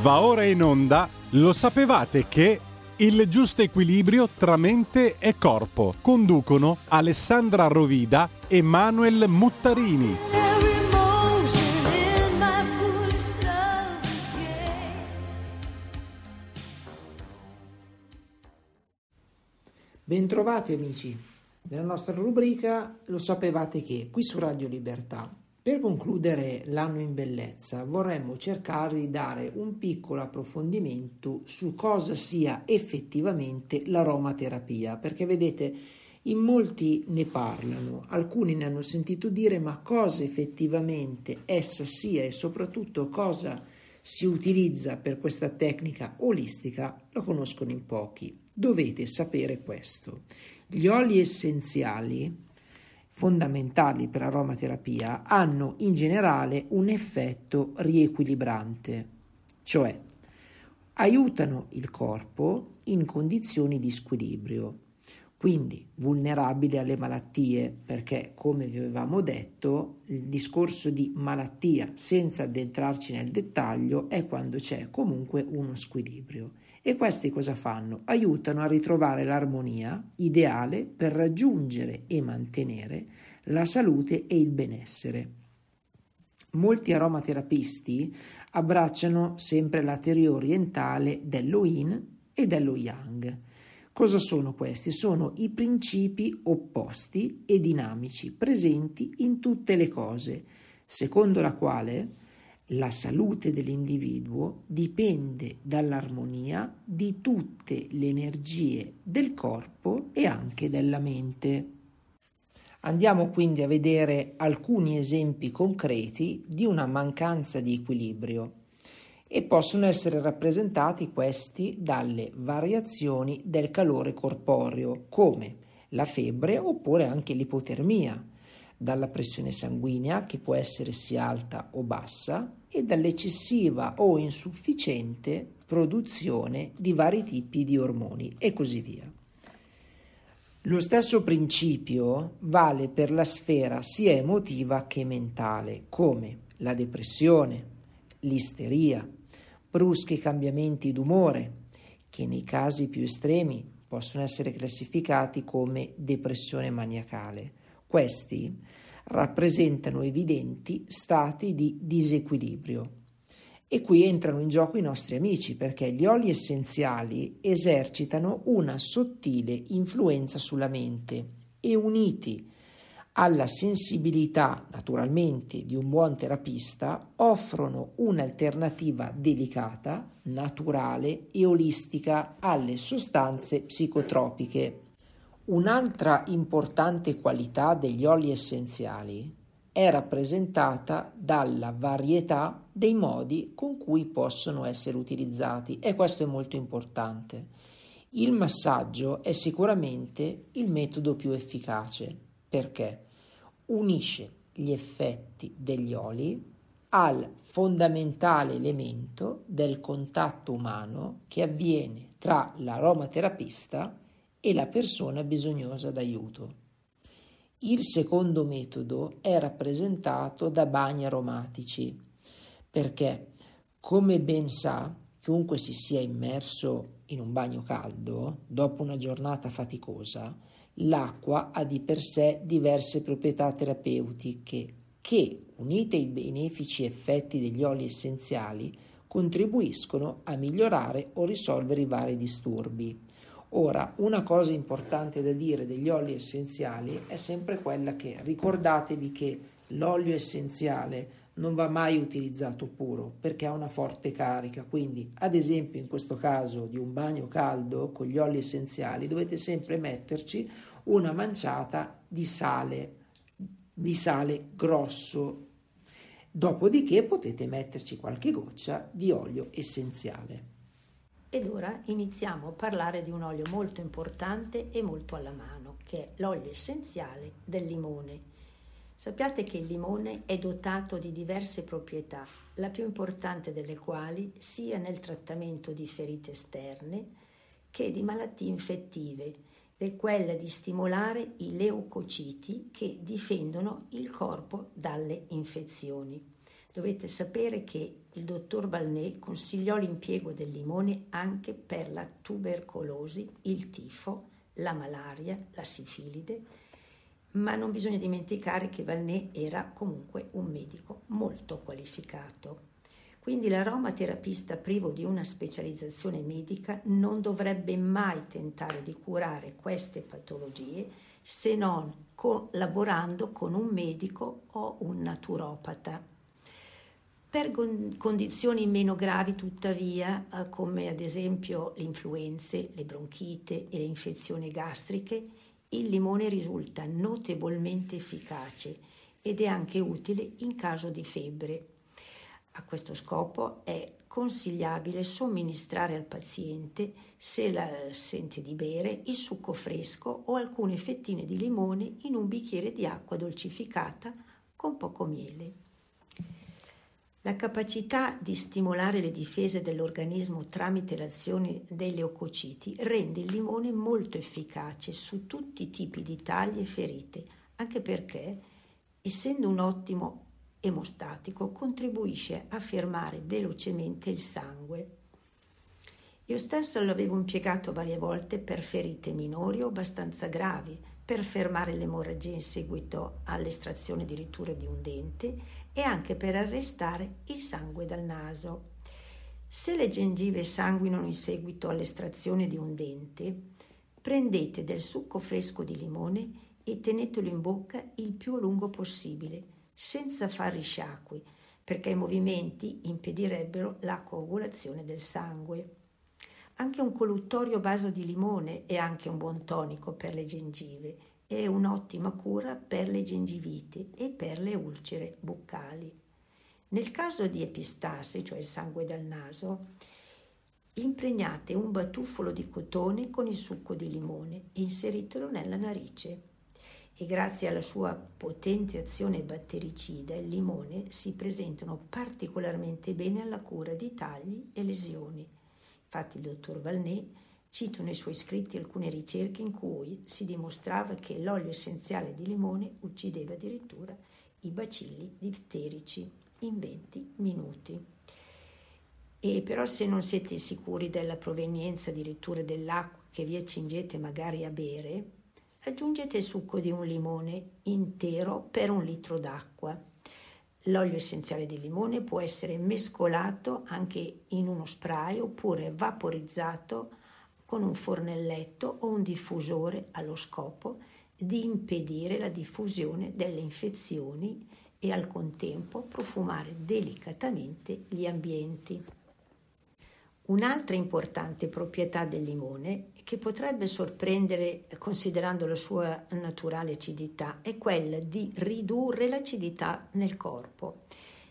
Va ora in onda, lo sapevate che il giusto equilibrio tra mente e corpo conducono Alessandra Rovida e Manuel Muttarini. Bentrovati amici, nella nostra rubrica Lo sapevate che, qui su Radio Libertà. Per concludere l'anno in bellezza vorremmo cercare di dare un piccolo approfondimento su cosa sia effettivamente l'aromaterapia, perché vedete in molti ne parlano, alcuni ne hanno sentito dire, ma cosa effettivamente essa sia e soprattutto cosa si utilizza per questa tecnica olistica lo conoscono in pochi. Dovete sapere questo. Gli oli essenziali fondamentali per aromaterapia hanno in generale un effetto riequilibrante, cioè aiutano il corpo in condizioni di squilibrio, quindi vulnerabile alle malattie, perché come vi avevamo detto, il discorso di malattia senza addentrarci nel dettaglio è quando c'è comunque uno squilibrio. E questi cosa fanno? Aiutano a ritrovare l'armonia ideale per raggiungere e mantenere la salute e il benessere. Molti aromaterapisti abbracciano sempre la teoria orientale dello yin e dello yang. Cosa sono questi? Sono i principi opposti e dinamici presenti in tutte le cose, secondo la quale la salute dell'individuo dipende dall'armonia di tutte le energie del corpo e anche della mente. Andiamo quindi a vedere alcuni esempi concreti di una mancanza di equilibrio e possono essere rappresentati questi dalle variazioni del calore corporeo, come la febbre oppure anche l'ipotermia, dalla pressione sanguigna che può essere sia alta o bassa e dall'eccessiva o insufficiente produzione di vari tipi di ormoni e così via. Lo stesso principio vale per la sfera sia emotiva che mentale, come la depressione, l'isteria, bruschi cambiamenti d'umore, che nei casi più estremi possono essere classificati come depressione maniacale. Questi rappresentano evidenti stati di disequilibrio. E qui entrano in gioco i nostri amici perché gli oli essenziali esercitano una sottile influenza sulla mente e uniti alla sensibilità naturalmente di un buon terapista offrono un'alternativa delicata, naturale e olistica alle sostanze psicotropiche. Un'altra importante qualità degli oli essenziali è rappresentata dalla varietà dei modi con cui possono essere utilizzati e questo è molto importante. Il massaggio è sicuramente il metodo più efficace perché unisce gli effetti degli oli al fondamentale elemento del contatto umano che avviene tra l'aromaterapista e la persona bisognosa d'aiuto. Il secondo metodo è rappresentato da bagni aromatici, perché, come ben sa, chiunque si sia immerso in un bagno caldo, dopo una giornata faticosa, l'acqua ha di per sé diverse proprietà terapeutiche che, unite ai benefici effetti degli oli essenziali, contribuiscono a migliorare o risolvere i vari disturbi. Ora, una cosa importante da dire degli oli essenziali è sempre quella che ricordatevi che l'olio essenziale non va mai utilizzato puro perché ha una forte carica, quindi ad esempio in questo caso di un bagno caldo con gli oli essenziali dovete sempre metterci una manciata di sale, di sale grosso. Dopodiché potete metterci qualche goccia di olio essenziale. Ed ora iniziamo a parlare di un olio molto importante e molto alla mano, che è l'olio essenziale del limone. Sappiate che il limone è dotato di diverse proprietà, la più importante delle quali sia nel trattamento di ferite esterne che di malattie infettive, è quella di stimolare i leucociti che difendono il corpo dalle infezioni. Dovete sapere che il dottor Balnet consigliò l'impiego del limone anche per la tubercolosi, il tifo, la malaria, la sifilide, ma non bisogna dimenticare che Balnet era comunque un medico molto qualificato. Quindi l'aromaterapista privo di una specializzazione medica non dovrebbe mai tentare di curare queste patologie se non collaborando con un medico o un naturopata. Per condizioni meno gravi, tuttavia, eh, come ad esempio le influenze, le bronchite e le infezioni gastriche, il limone risulta notevolmente efficace ed è anche utile in caso di febbre. A questo scopo è consigliabile somministrare al paziente, se la sente di bere, il succo fresco o alcune fettine di limone in un bicchiere di acqua dolcificata con poco miele. La capacità di stimolare le difese dell'organismo tramite l'azione dei leucociti rende il limone molto efficace su tutti i tipi di taglie e ferite, anche perché, essendo un ottimo emostatico contribuisce a fermare velocemente il sangue. Io stesso l'avevo impiegato varie volte per ferite minori o abbastanza gravi, per fermare l'emorragia in seguito all'estrazione addirittura di un dente e anche per arrestare il sangue dal naso. Se le gengive sanguinano in seguito all'estrazione di un dente, prendete del succo fresco di limone e tenetelo in bocca il più a lungo possibile senza fare sciacqui, perché i movimenti impedirebbero la coagulazione del sangue. Anche un colluttorio vaso di limone è anche un buon tonico per le gengive è un'ottima cura per le gengiviti e per le ulcere buccali. Nel caso di epistasi, cioè il sangue dal naso, impregnate un batuffolo di cotone con il succo di limone e inseritelo nella narice e grazie alla sua potente azione battericida il limone si presentano particolarmente bene alla cura di tagli e lesioni. Infatti il dottor Valnet cita nei suoi scritti alcune ricerche in cui si dimostrava che l'olio essenziale di limone uccideva addirittura i bacilli difterici in 20 minuti. E però se non siete sicuri della provenienza addirittura dell'acqua che vi accingete magari a bere, Aggiungete il succo di un limone intero per un litro d'acqua. L'olio essenziale di limone può essere mescolato anche in uno spray oppure vaporizzato con un fornelletto o un diffusore allo scopo di impedire la diffusione delle infezioni e al contempo profumare delicatamente gli ambienti. Un'altra importante proprietà del limone, che potrebbe sorprendere considerando la sua naturale acidità, è quella di ridurre l'acidità nel corpo.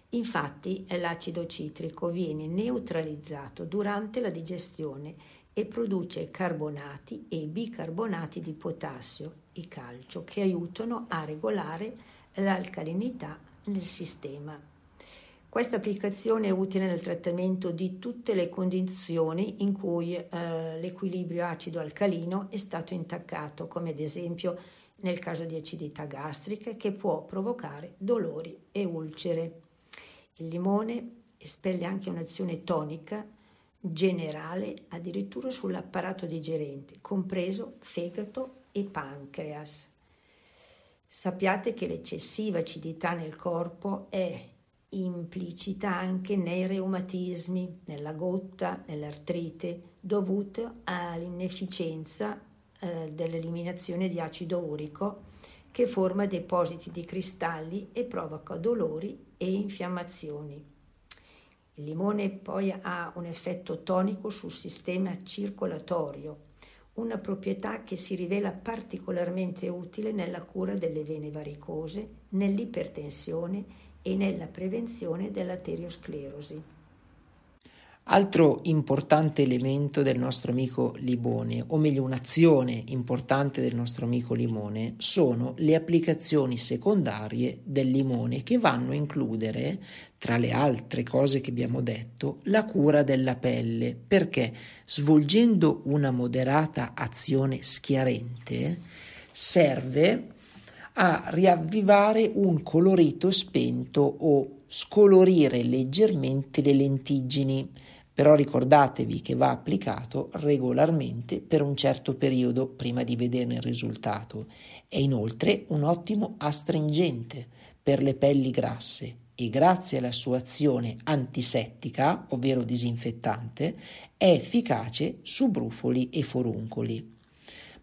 Infatti l'acido citrico viene neutralizzato durante la digestione e produce carbonati e bicarbonati di potassio e calcio che aiutano a regolare l'alcalinità nel sistema. Questa applicazione è utile nel trattamento di tutte le condizioni in cui eh, l'equilibrio acido-alcalino è stato intaccato, come ad esempio nel caso di acidità gastrica che può provocare dolori e ulcere. Il limone espelle anche un'azione tonica generale addirittura sull'apparato digerente, compreso fegato e pancreas. Sappiate che l'eccessiva acidità nel corpo è implicita anche nei reumatismi, nella gotta, nell'artrite, dovuta all'inefficienza eh, dell'eliminazione di acido urico che forma depositi di cristalli e provoca dolori e infiammazioni. Il limone poi ha un effetto tonico sul sistema circolatorio, una proprietà che si rivela particolarmente utile nella cura delle vene varicose, nell'ipertensione e nella prevenzione dell'arteriosclerosi. Altro importante elemento del nostro amico limone, o meglio un'azione importante del nostro amico limone, sono le applicazioni secondarie del limone che vanno a includere, tra le altre cose che abbiamo detto, la cura della pelle, perché svolgendo una moderata azione schiarente serve a riavvivare un colorito spento o scolorire leggermente le lentiggini, però ricordatevi che va applicato regolarmente per un certo periodo prima di vederne il risultato. È inoltre un ottimo astringente per le pelli grasse e grazie alla sua azione antisettica, ovvero disinfettante, è efficace su brufoli e foruncoli.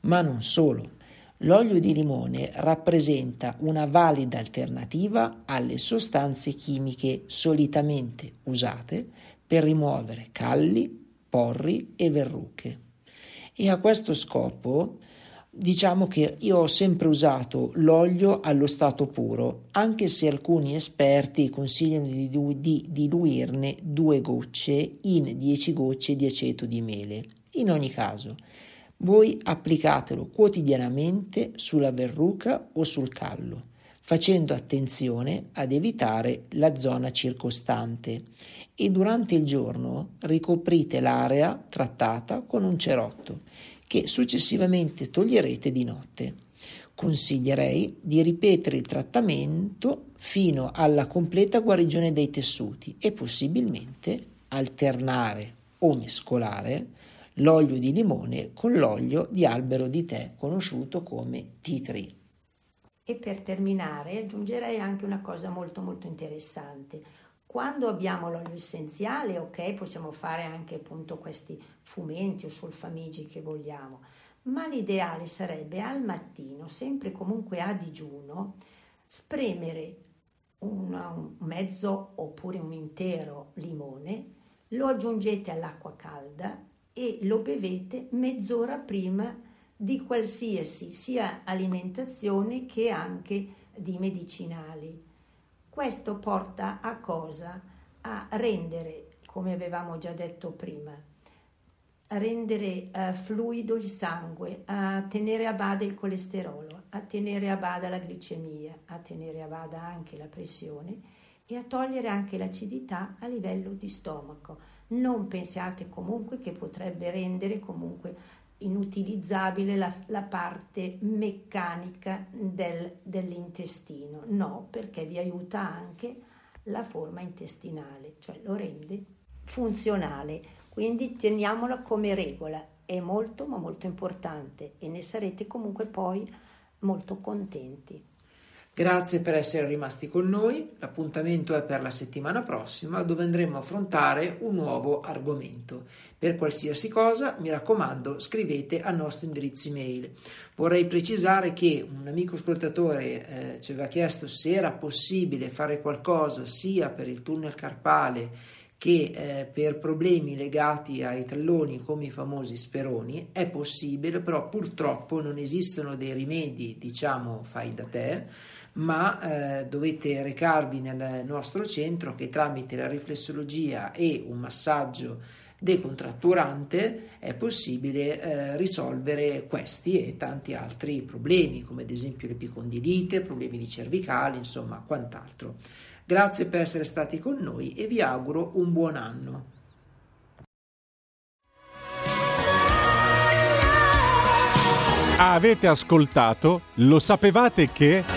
Ma non solo. L'olio di limone rappresenta una valida alternativa alle sostanze chimiche solitamente usate per rimuovere calli, porri e verruche. E a questo scopo diciamo che io ho sempre usato l'olio allo stato puro, anche se alcuni esperti consigliano di, di diluirne due gocce in 10 gocce di aceto di mele. In ogni caso, voi applicatelo quotidianamente sulla verruca o sul callo, facendo attenzione ad evitare la zona circostante e durante il giorno ricoprite l'area trattata con un cerotto che successivamente toglierete di notte. Consiglierei di ripetere il trattamento fino alla completa guarigione dei tessuti e possibilmente alternare o mescolare l'olio di limone con l'olio di albero di tè conosciuto come tree. E per terminare aggiungerei anche una cosa molto molto interessante. Quando abbiamo l'olio essenziale, ok, possiamo fare anche appunto questi fumenti o solfamigi che vogliamo, ma l'ideale sarebbe al mattino, sempre comunque a digiuno, spremere un mezzo oppure un intero limone, lo aggiungete all'acqua calda e lo bevete mezz'ora prima di qualsiasi sia alimentazione che anche di medicinali. Questo porta a cosa? A rendere, come avevamo già detto prima, a rendere uh, fluido il sangue, a tenere a bada il colesterolo, a tenere a bada la glicemia, a tenere a bada anche la pressione e a togliere anche l'acidità a livello di stomaco. Non pensiate comunque che potrebbe rendere comunque inutilizzabile la, la parte meccanica del, dell'intestino. No, perché vi aiuta anche la forma intestinale, cioè lo rende funzionale. Quindi teniamola come regola, è molto ma molto importante e ne sarete comunque poi molto contenti. Grazie per essere rimasti con noi, l'appuntamento è per la settimana prossima dove andremo a affrontare un nuovo argomento. Per qualsiasi cosa, mi raccomando, scrivete al nostro indirizzo email. Vorrei precisare che un amico ascoltatore eh, ci aveva chiesto se era possibile fare qualcosa sia per il tunnel carpale che eh, per problemi legati ai talloni come i famosi speroni è possibile, però purtroppo non esistono dei rimedi, diciamo, fai da te ma eh, dovete recarvi nel nostro centro che tramite la riflessologia e un massaggio decontratturante è possibile eh, risolvere questi e tanti altri problemi, come ad esempio l'epicondilite, problemi di cervicale, insomma, quant'altro. Grazie per essere stati con noi e vi auguro un buon anno. Avete ascoltato? Lo sapevate che...